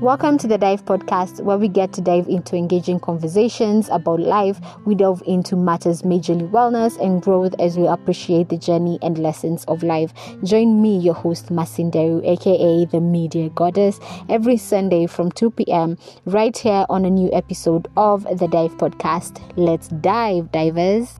Welcome to the Dive Podcast, where we get to dive into engaging conversations about life. We delve into matters majorly wellness and growth as we appreciate the journey and lessons of life. Join me, your host, Masinderu, aka the Media Goddess, every Sunday from 2 p.m. right here on a new episode of the Dive Podcast. Let's dive, divers.